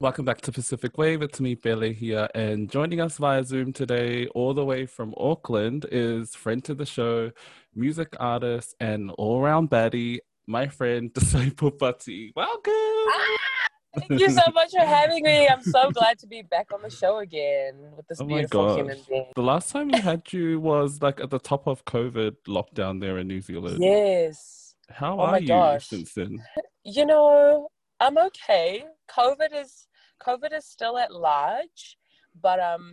Welcome back to Pacific Wave. It's me, Billy, here. And joining us via Zoom today, all the way from Auckland, is friend to the show, music artist, and all round baddie, my friend, Disciple Pati. Welcome. Ah, thank you so much for having me. I'm so glad to be back on the show again with this oh beautiful human being. The last time we had you was like at the top of COVID lockdown there in New Zealand. Yes. How oh are you gosh. since then? You know, I'm okay. COVID is COVID is still at large, but um,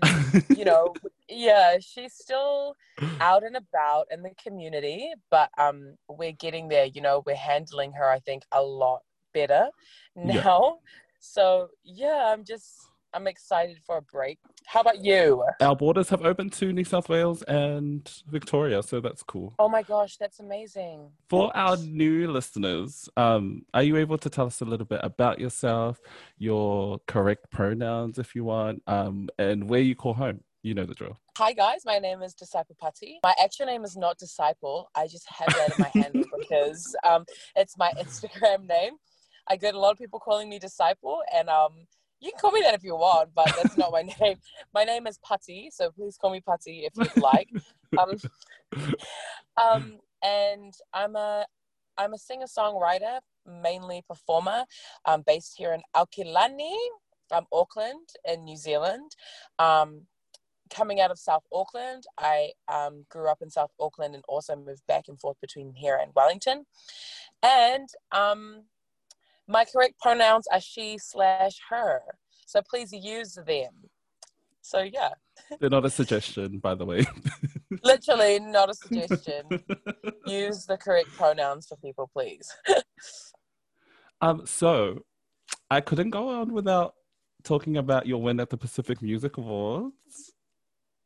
you know, yeah, she's still out and about in the community, but um, we're getting there. You know, we're handling her, I think, a lot better now. Yeah. So yeah, I'm just I'm excited for a break. How about you? Our borders have opened to New South Wales and Victoria, so that's cool. Oh my gosh, that's amazing. For our new listeners, um, are you able to tell us a little bit about yourself, your correct pronouns if you want, um, and where you call home? You know the drill. Hi guys, my name is Disciple Pati. My actual name is not Disciple. I just have that in my handle because um, it's my Instagram name. I get a lot of people calling me Disciple, and um, you can call me that if you want, but that's not my name. My name is Pati, so please call me Pati if you'd like. Um, um, and I'm a I'm a singer songwriter, mainly performer. I'm based here in Aukilani, um, Auckland, in New Zealand. Um, coming out of South Auckland, I um, grew up in South Auckland and also moved back and forth between here and Wellington. And um, my correct pronouns are she slash her. So please use them. So yeah. They're not a suggestion, by the way. Literally not a suggestion. use the correct pronouns for people, please. um, so I couldn't go on without talking about your win at the Pacific Music Awards.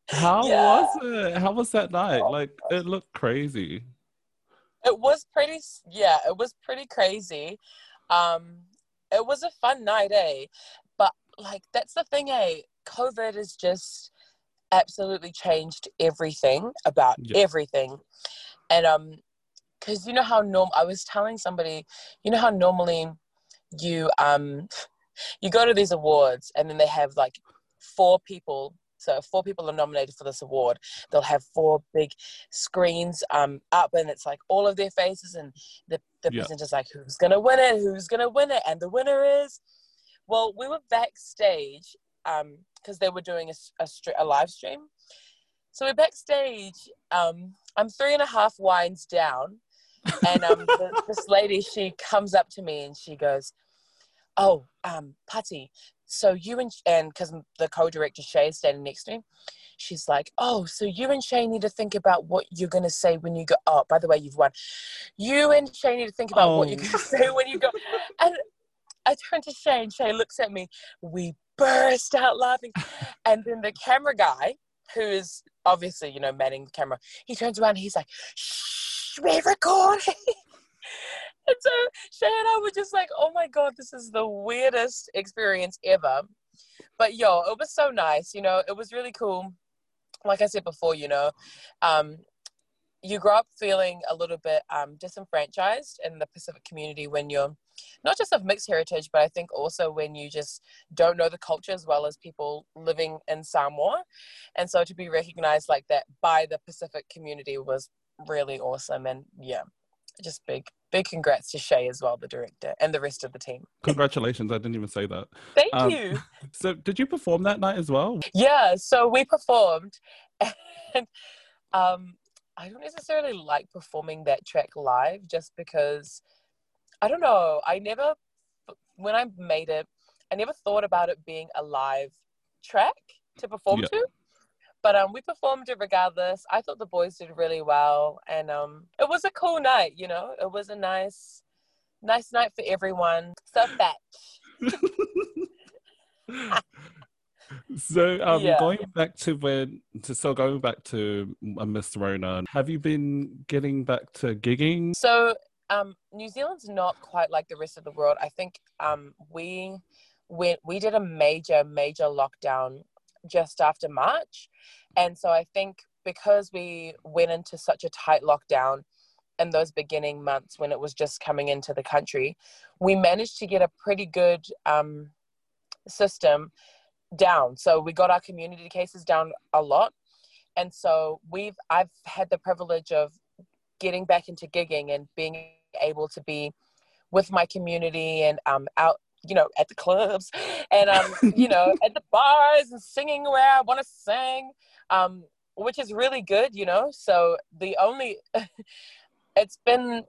How yeah. was it? How was that night? Oh, like it looked crazy. It was pretty yeah, it was pretty crazy. Um, it was a fun night, eh? But like that's the thing, eh? COVID has just absolutely changed everything about yeah. everything, and um, because you know how norm. I was telling somebody, you know how normally you um, you go to these awards and then they have like four people so if four people are nominated for this award. They'll have four big screens um, up, and it's like all of their faces, and the the yeah. presenter's like, "Who's gonna win it? Who's gonna win it?" And the winner is. Well, we were backstage because um, they were doing a, a, a, live stream. So we're backstage. Um, I'm three and a half wines down, and um, the, this lady she comes up to me and she goes, "Oh, um, Pati, so you and and because the co-director Shay is standing next to me, she's like, "Oh, so you and Shay need to think about what you're gonna say when you go." Oh, by the way, you've won. You and Shay need to think about oh. what you're oh. gonna say when you go. And I turn to Shay, and Shay looks at me. We burst out laughing, and then the camera guy, who is obviously you know manning the camera, he turns around. and he's like, "Shh, we're recording." And so Shay and I were just like, oh my God, this is the weirdest experience ever. But yo, it was so nice. You know, it was really cool. Like I said before, you know, um, you grow up feeling a little bit um, disenfranchised in the Pacific community when you're not just of mixed heritage, but I think also when you just don't know the culture as well as people living in Samoa. And so to be recognized like that by the Pacific community was really awesome. And yeah, just big big congrats to Shay as well, the director, and the rest of the team. Congratulations! I didn't even say that. Thank um, you. So, did you perform that night as well? Yeah, so we performed, and um, I don't necessarily like performing that track live, just because I don't know. I never, when I made it, I never thought about it being a live track to perform yeah. to. But um, we performed it regardless. I thought the boys did really well, and um, it was a cool night. You know, it was a nice, nice night for everyone. So fetch. so um, yeah. going back to when to so going back to uh, Miss Rona, have you been getting back to gigging? So um, New Zealand's not quite like the rest of the world. I think um, we went we did a major major lockdown just after March. And so I think because we went into such a tight lockdown in those beginning months when it was just coming into the country, we managed to get a pretty good um, system down. So we got our community cases down a lot. And so we've I've had the privilege of getting back into gigging and being able to be with my community and um out you know at the clubs and um you know at the bars and singing where I want to sing um which is really good you know so the only it's been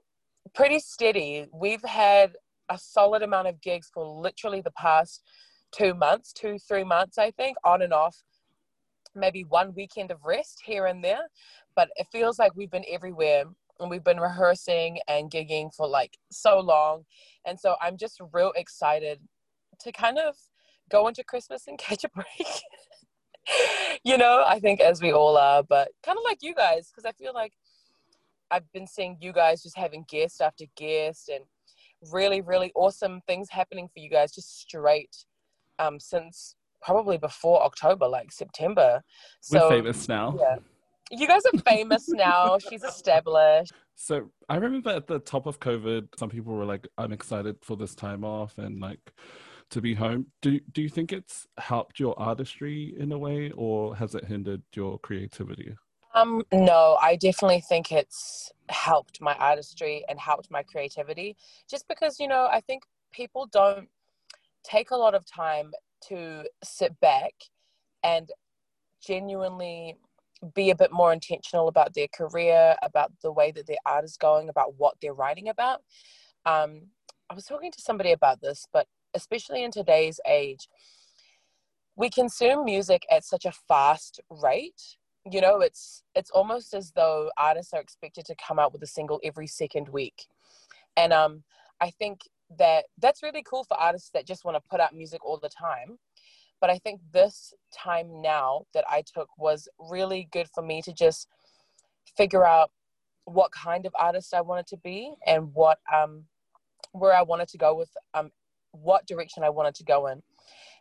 pretty steady we've had a solid amount of gigs for literally the past two months, two, three months, I think, on and off. Maybe one weekend of rest here and there. But it feels like we've been everywhere and we've been rehearsing and gigging for like so long. And so I'm just real excited to kind of go into Christmas and catch a break. you know, I think as we all are, but kind of like you guys, because I feel like I've been seeing you guys just having guest after guest and really, really awesome things happening for you guys just straight um, since probably before October, like September. So, We're famous now. Yeah. You guys are famous now. She's established. So I remember at the top of COVID, some people were like, I'm excited for this time off and like to be home. Do do you think it's helped your artistry in a way or has it hindered your creativity? Um, no, I definitely think it's helped my artistry and helped my creativity. Just because, you know, I think people don't take a lot of time to sit back and genuinely be a bit more intentional about their career, about the way that their art is going, about what they're writing about. Um, I was talking to somebody about this, but especially in today's age, we consume music at such a fast rate. You know, it's it's almost as though artists are expected to come out with a single every second week, and um, I think that that's really cool for artists that just want to put out music all the time but i think this time now that i took was really good for me to just figure out what kind of artist i wanted to be and what um where i wanted to go with um what direction i wanted to go in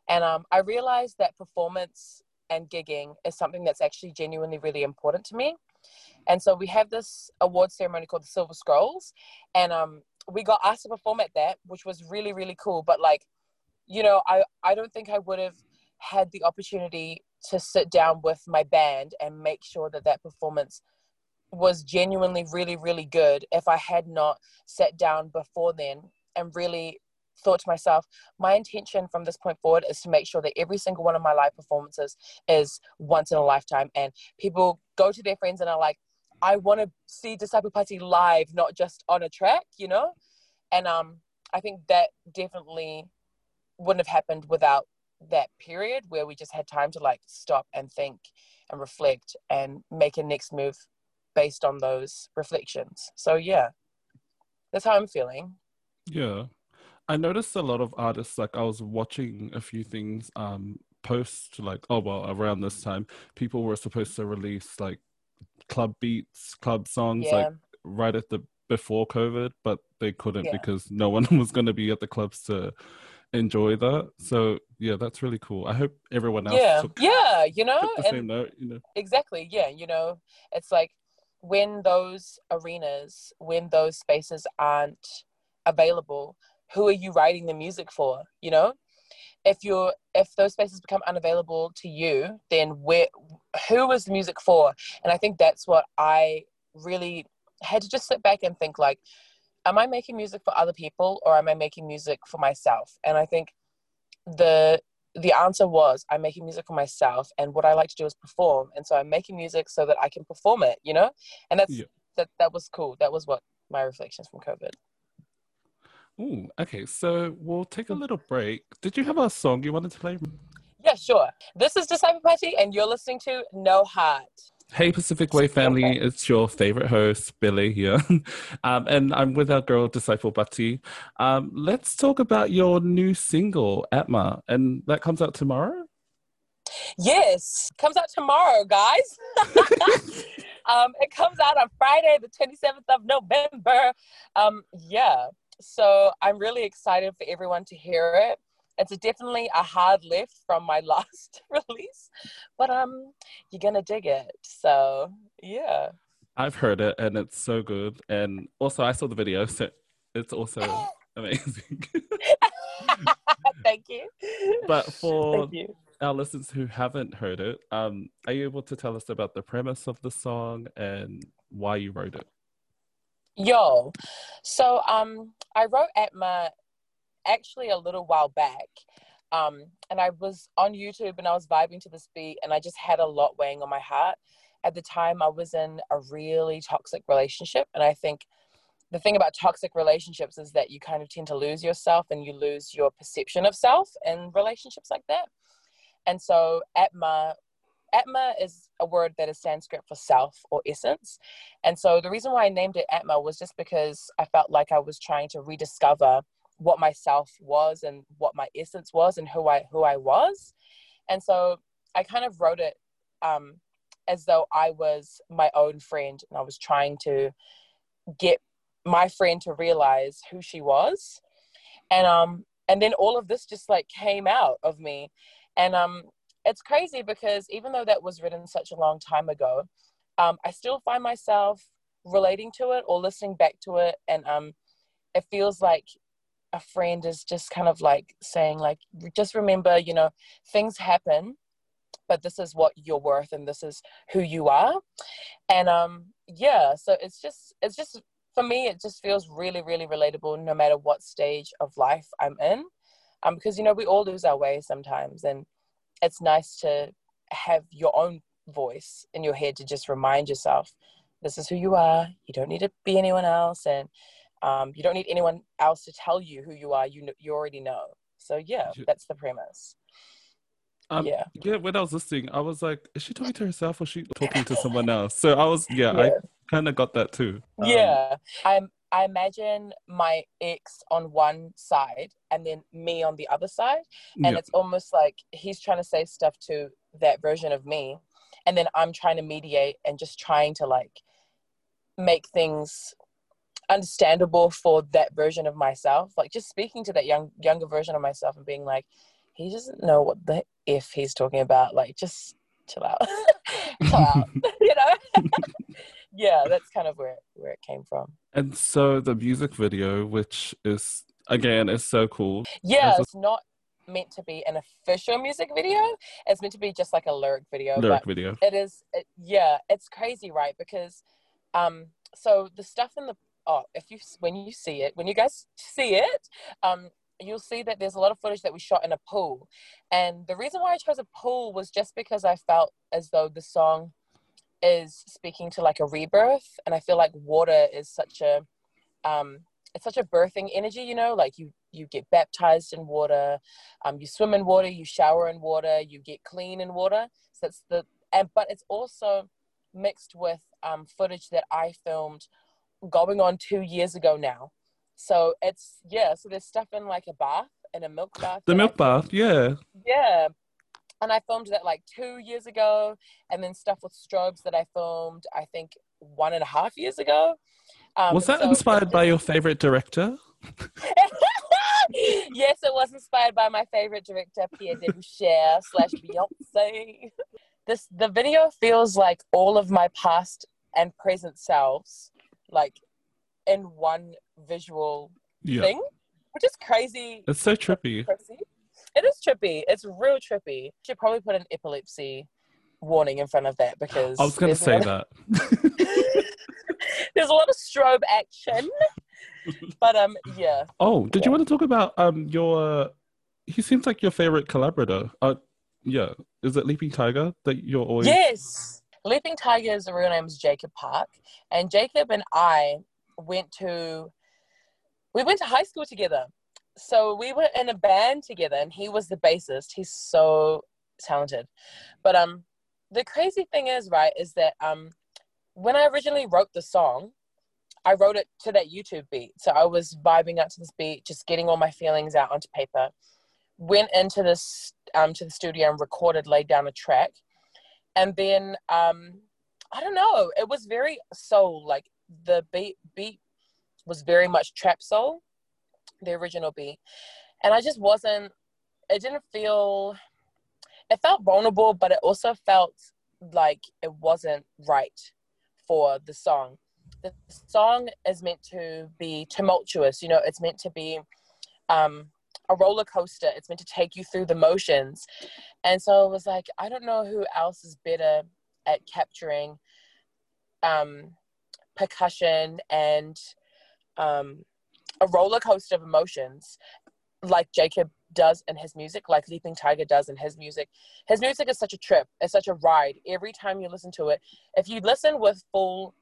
and um i realized that performance and gigging is something that's actually genuinely really important to me and so we have this award ceremony called the silver scrolls and um we got asked to perform at that, which was really, really cool. But like, you know, I, I don't think I would have had the opportunity to sit down with my band and make sure that that performance was genuinely really, really good if I had not sat down before then and really thought to myself, my intention from this point forward is to make sure that every single one of my live performances is once in a lifetime. And people go to their friends and are like, I want to see Disciple Pati live, not just on a track, you know? And um, I think that definitely wouldn't have happened without that period where we just had time to like stop and think and reflect and make a next move based on those reflections. So yeah, that's how I'm feeling. Yeah. I noticed a lot of artists, like I was watching a few things um post like oh well around this time people were supposed to release like club beats, club songs yeah. like right at the before COVID, but they couldn't yeah. because no one was going to be at the clubs to enjoy that. So yeah, that's really cool. I hope everyone else. Yeah, took, yeah, you know, the same note, you know. Exactly. Yeah, you know, it's like when those arenas, when those spaces aren't available, who are you writing the music for? You know, if you're if those spaces become unavailable to you then where who is the music for and i think that's what i really had to just sit back and think like am i making music for other people or am i making music for myself and i think the the answer was i'm making music for myself and what i like to do is perform and so i'm making music so that i can perform it you know and that's yeah. that that was cool that was what my reflections from covid Ooh, okay, so we'll take a little break. Did you have a song you wanted to play? Yeah, sure. This is Disciple Pati, and you're listening to No Heart. Hey, Pacific Wave family, okay. it's your favorite host, Billy here. um, and I'm with our girl, Disciple Pati. Um, let's talk about your new single, Atma, and that comes out tomorrow? Yes, comes out tomorrow, guys. um, it comes out on Friday, the 27th of November. Um, yeah, so I'm really excited for everyone to hear it. It's definitely a hard lift from my last release, but um, you're gonna dig it. So yeah. I've heard it and it's so good. And also, I saw the video, so it's also amazing. Thank you. But for Thank you. our listeners who haven't heard it, um, are you able to tell us about the premise of the song and why you wrote it? Yo, so um, I wrote Atma actually a little while back, um, and I was on YouTube and I was vibing to this beat, and I just had a lot weighing on my heart. At the time, I was in a really toxic relationship, and I think the thing about toxic relationships is that you kind of tend to lose yourself and you lose your perception of self in relationships like that. And so, Atma Atma is a word that is Sanskrit for self or essence. And so the reason why I named it Atma was just because I felt like I was trying to rediscover what myself was and what my essence was and who I who I was. And so I kind of wrote it um, as though I was my own friend and I was trying to get my friend to realize who she was. And um and then all of this just like came out of me. And um it's crazy because even though that was written such a long time ago, um, I still find myself relating to it or listening back to it, and um, it feels like a friend is just kind of like saying, like, just remember, you know, things happen, but this is what you're worth, and this is who you are, and um, yeah, so it's just, it's just for me, it just feels really, really relatable, no matter what stage of life I'm in, um, because you know we all lose our way sometimes, and it's nice to have your own voice in your head to just remind yourself this is who you are. You don't need to be anyone else. And um, you don't need anyone else to tell you who you are. You know, you already know. So yeah that's the premise. Um, yeah. yeah when i was listening i was like is she talking to herself or she talking to someone else? So i was yeah, Yeah. i kind of got that too. Um, yeah. I'm i imagine my ex on one side and then me on the other side. And yeah. it's almost like he's trying to say stuff to that version of me. And then i'm trying to mediate and just trying to like make things understandable for that version of myself like just speaking to that young younger version of myself and being like he doesn't know what the if he's talking about like just chill out. Chill out you know? Yeah that's kind of where where it came from. And so the music video which is again is so cool. Yeah it's not meant to be an official music video. It's meant to be just like a lyric video lyric but video. it is it, yeah it's crazy right? Because um so the stuff in the oh if you when you see it when you guys see it um you'll see that there's a lot of footage that we shot in a pool. And the reason why i chose a pool was just because i felt as though the song is speaking to like a rebirth. And i feel like water is such a um it's such a birthing energy you know? Like you you get baptized in water um you swim in water you shower in water you get clean in water. So it's the and but it's also mixed with um footage that i filmed going on two years ago now so it's yeah so there's stuff in like a bath in a milk bath the that I milk bath yeah yeah. And I filmed that like two years ago, and then stuff with strobes that I filmed, I think, one and a half years ago. Um, was that so inspired by your favorite director yes, it was inspired by my favorite director, Pierre Debusschere slash Beyonce. This the video feels like all of my past and present selves, like in one visual yeah thing, which is crazy it's so trippy It is trippy. It's real trippy. Should probably put an epilepsy warning in front of that because i was gonna say lot of- that there's a lot of strobe action. but um, yeah, Oh, did you want to talk about um your? He seems like your favorite collaborator. Uh, yeah, is it Leaping Tiger that you're always? yes. Leaping Tiger's real name is Jacob Park, and Jacob and I went to we went to high school together. So we were in a band together, and he was the bassist. He's so talented. But um, the crazy thing is, right, is that um, when I originally wrote the song, I wrote it to that YouTube beat. So I was vibing out to this beat, just getting all my feelings out onto paper. Went into this um, to the studio and recorded, laid down a track, and then um, I don't know. It was very soul. Like the beat beat was very much trap soul, the original beat, and I just wasn't. It didn't feel. It felt vulnerable, but it also felt like it wasn't right for the song. The song is meant to be tumultuous. You know, it's meant to be um, a roller coaster. It's meant to take you through the motions. And so I was like, I don't know who else is better at capturing um, percussion and um, a roller coaster of emotions like Jacob does in his music, like Leaping Tiger does in his music. His music is such a trip, it's such a ride. Every time you listen to it, if you listen with full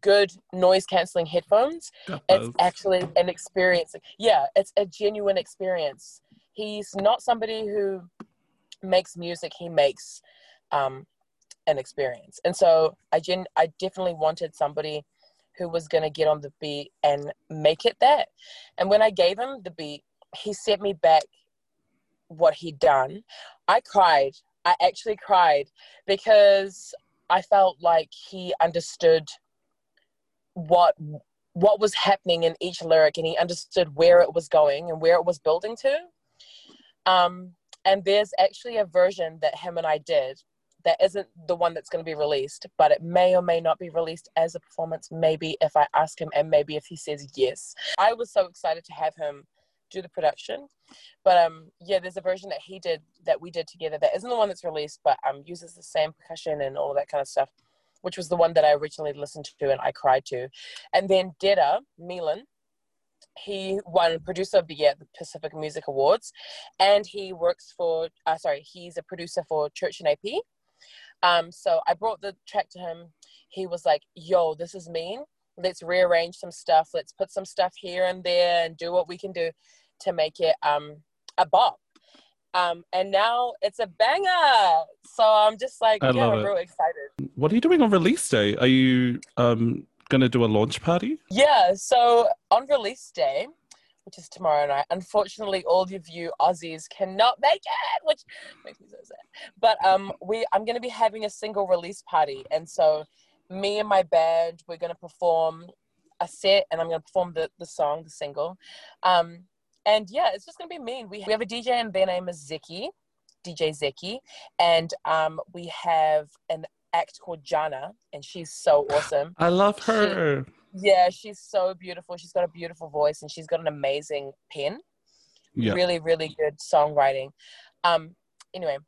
good noise canceling headphones, it's actually an experience. Yeah, it's a genuine experience. He's not somebody who makes music, he makes um, an experience. And so I gen- I definitely wanted somebody who was going to get on the beat and make it that. And when I gave him the beat, he sent me back what he'd done. I cried. I actually cried because I felt like he understood what what was happening in each lyric and he understood where it was going and where it was building to. Um, and there's actually a version that him and I did that isn't the one that's going to be released, but it may or may not be released as a performance, maybe if I ask him and maybe if he says yes. I was so excited to have him do the production. But um yeah, there's a version that he did that we did together that isn't the one that's released, but um uses the same percussion and all that kind of stuff, which was the one that I originally listened to and I cried to. And then Dera, Meelan, he won producer of the year at the Pacific Music Awards, and he works for uh, sorry, he's a producer for Church and AP. Um, so I brought the track to him. He was like, "Yo, this is mean. Let's rearrange some stuff. Let's put some stuff here and there and do what we can do to make it um, a bop." Um, and now it's a banger. So I'm just like, I yeah, I'm it. real excited. What are you doing on release day? Are you um gonna do a launch party? Yeah, so on release day, which is tomorrow night, unfortunately, all of you Aussies cannot make it, which makes me so sad. But um, we I'm gonna be having a single release party, and so me and my band we're gonna perform a set, and I'm gonna perform the the song, the single. Um, and yeah, it's just gonna be me. We we have a DJ, and their name is Zeki, DJ Zeki, and um, we have an act called Jana, and she's so awesome. I love her. Yeah, she's so beautiful. She's got a beautiful voice and she's got an amazing pen. Yeah. Really, really good songwriting. Um, anyway,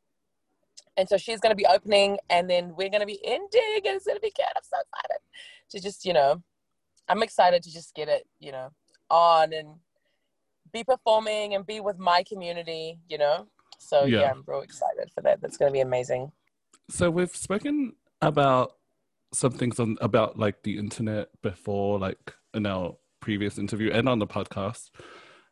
and so she's going to be opening, and then we're going to be ending, and it's going to be good. I'm so excited to just, you know, I'm excited to just get it, you know, on and be performing and be with my community, you know. So yeah, Yeah. I'm real excited for that. That's going to be amazing. So we've spoken about some things on about like the internet before, like in our previous interview and on the podcast.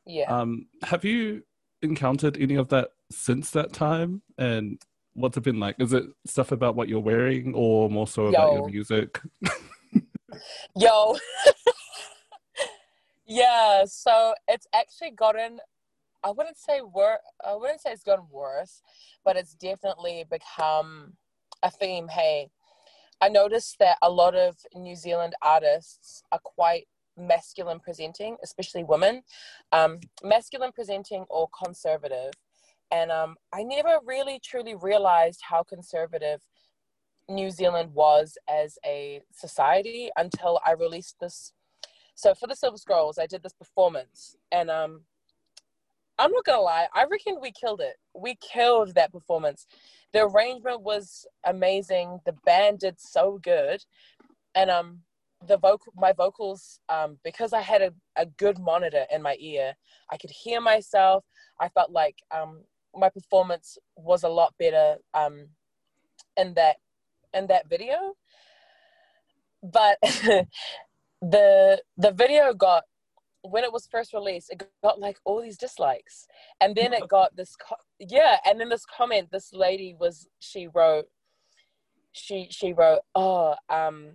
Yeah. Um, have you encountered any of that since that time? And what's it been like? Is it stuff about what you're wearing or more so about Yo. your music? Yo. yeah, so it's actually gotten I wouldn't say wor I wouldn't say it's gotten worse, but it's definitely become a theme. Hey, I noticed that a lot of New Zealand artists are quite masculine presenting, especially women, um, masculine presenting or conservative. And um, I never really truly realized how conservative New Zealand was as a society until I released this. So for the Silver Scrolls, I did this performance, and um, I'm not gonna lie, I reckon we killed it. We killed that performance. The arrangement was amazing. The band did so good, and um, the vocal, my vocals, um, because I had a, a good monitor in my ear, I could hear myself. I felt like um, my performance was a lot better um, in that in that video. But the the video got when it was first released, it got like all these dislikes, and then it got this co- yeah, and then this comment. This lady was she wrote she she wrote oh um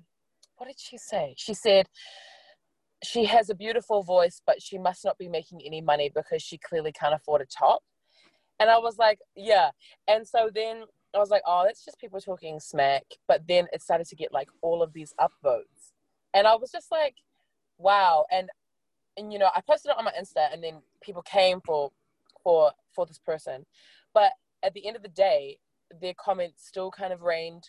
what did she say? She said she has a beautiful voice, but she must not be making any money because she clearly can't afford a top. And I was like, yeah. And so then I was like, oh, that's just people talking smack. But then it started to get like all of these upvotes. And I was just like, wow. And and you know, I posted it on my Insta and then people came for for for this person. But at the end of the day, their comment still kind of reigned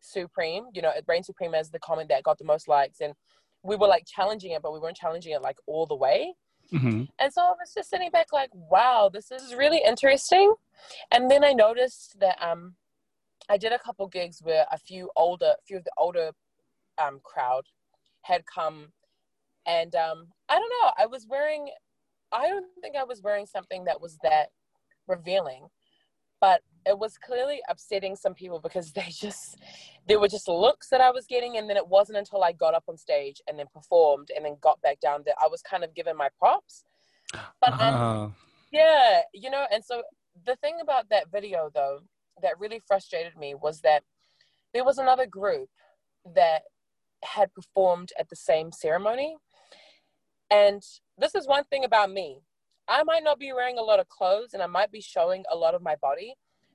supreme. You know, it reigned supreme as the comment that got the most likes. And we were like challenging it, but we weren't challenging it like all the way. hmm And so I was just sitting back like, wow, this is really interesting. And then I noticed that um I did a couple gigs where a few older, a few of the older um crowd had come and um I don't know, I was wearing I don't think I was wearing something that was that revealing, but it was clearly upsetting some people because they just there were just looks that I was getting and then it wasn't until I got up on stage and then performed and then got back down that I was kind of given my props. But um, Ah, yeah, you know, and so the thing about that video though that really frustrated me was that there was another group that had performed at the same ceremony. And this is one thing about me. I might not be wearing a lot of clothes and I might be showing a lot of my body,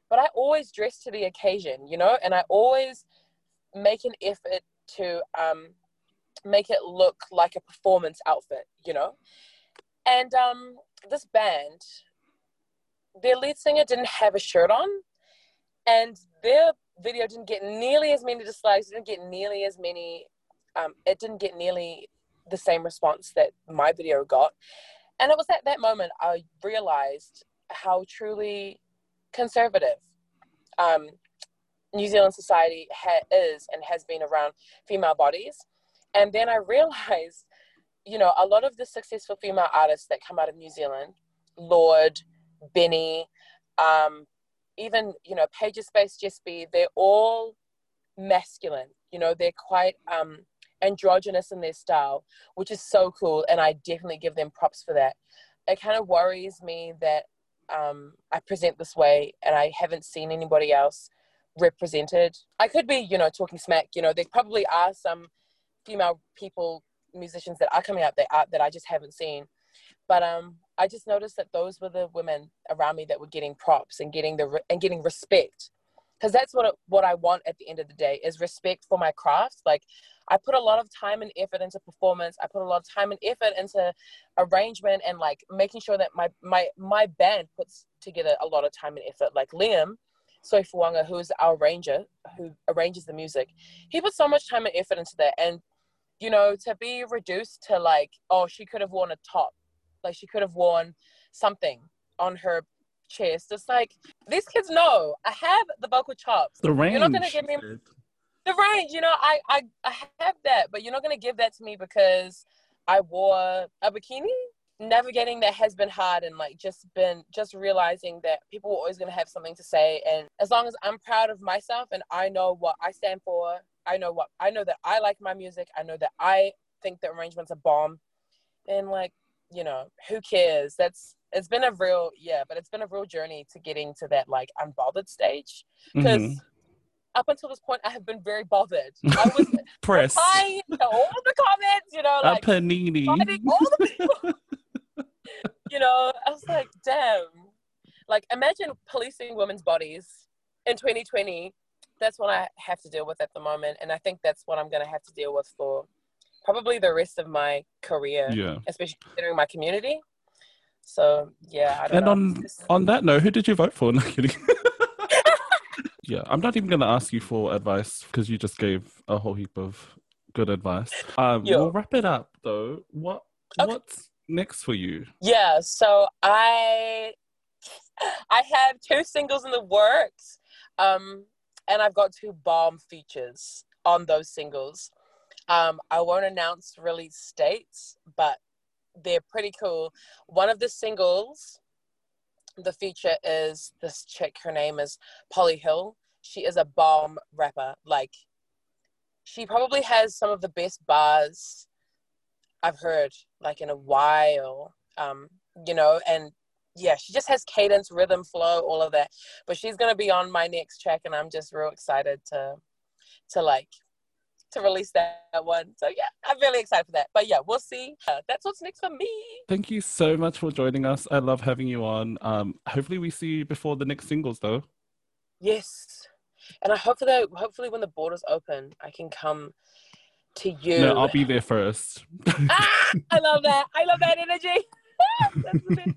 but I always dress to the occasion, you know, and I always make an effort to um, make it look like a performance outfit, you know. And um, this band, their lead singer didn't have a shirt on, and their video didn't get nearly as many dislikes, didn't get nearly as many, um, it didn't get nearly the same response that my video got. And it was at that moment I realized how truly conservative um, New Zealand society ha- is and has been around female bodies. And then I realized, you know, a lot of the successful female artists that come out of New Zealand, Lorde, Benee, um, even, you know, Pages Space Be, they're all masculine. You know, they're quite um, androgynous in their style, which is so cool. And I definitely give them props for that. It kind of worries me that um, I present this way and I haven't seen anybody else represented. I could be, you know, talking smack. You know, there probably are some female people, musicians that are coming out that are, that I just haven't seen. But um, I just noticed that those were the women around me that were getting props and getting the re- and getting respect, because that's what what I want at the end of the day is respect for my craft. Like I put a lot of time and effort into performance. I put a lot of time and effort into arrangement and like making sure that my my my band puts together a lot of time and effort. Like Liam, Soy Fuanga, who's our arranger, who arranges the music, he put so much time and effort into that. And you know, to be reduced to like, oh, she could have worn a top, like she could have worn something on her chest. It's like these kids know I have the vocal chops. the range. You're not gonna give me the range, you know, I, I I have that, but you're not gonna give that to me because I wore a bikini. Navigating that has been hard and like just been just realizing that people are always gonna have something to say and as long as I'm proud of myself and I know what I stand for, I know what I know that I like my music, I know that I think the arrangements are bomb, and like, you know, who cares? That's it's been a real yeah, but it's been a real journey to getting to that like unbothered stage because Mhm. up until this point, I have been very bothered. I was Press. replying to all the comments, you know, like panini. finding all the people. you know, I was like, damn. Like, imagine policing women's bodies in 2020. That's what I have to deal with at the moment, and I think that's what I'm going to have to deal with for probably the rest of my career, yeah. especially considering my community. So yeah, I don't And know. on on that note, who did you vote for? No kidding. yeah, I'm not even going to ask you for advice because you just gave a whole heap of good advice. Um, Yeah. We'll wrap it up though. What Okay. what's next for you? Yeah, so I I have two singles in the works. Um and I've got two bomb features on those singles. Um I won't announce release dates, but they're pretty cool. One of the singles the feature is this chick her name is Polly Hill. She is a bomb rapper. Like she probably has some of the best bars I've heard like in a while. Um, you know, and yeah, she just has cadence, rhythm, flow, all of that. But she's gonna be on my next track, and I'm just real excited to to like to release that one. So yeah, I'm really excited for that. But yeah, we'll see. Uh, that's what's next for me. Thank you so much for joining us. I love having you on. Um, hopefully we see you before the next singles though. Yes, and I hope that hopefully when the borders open, I can come to you. No, I'll be there first. ah, I love that. I love that energy. That's the best.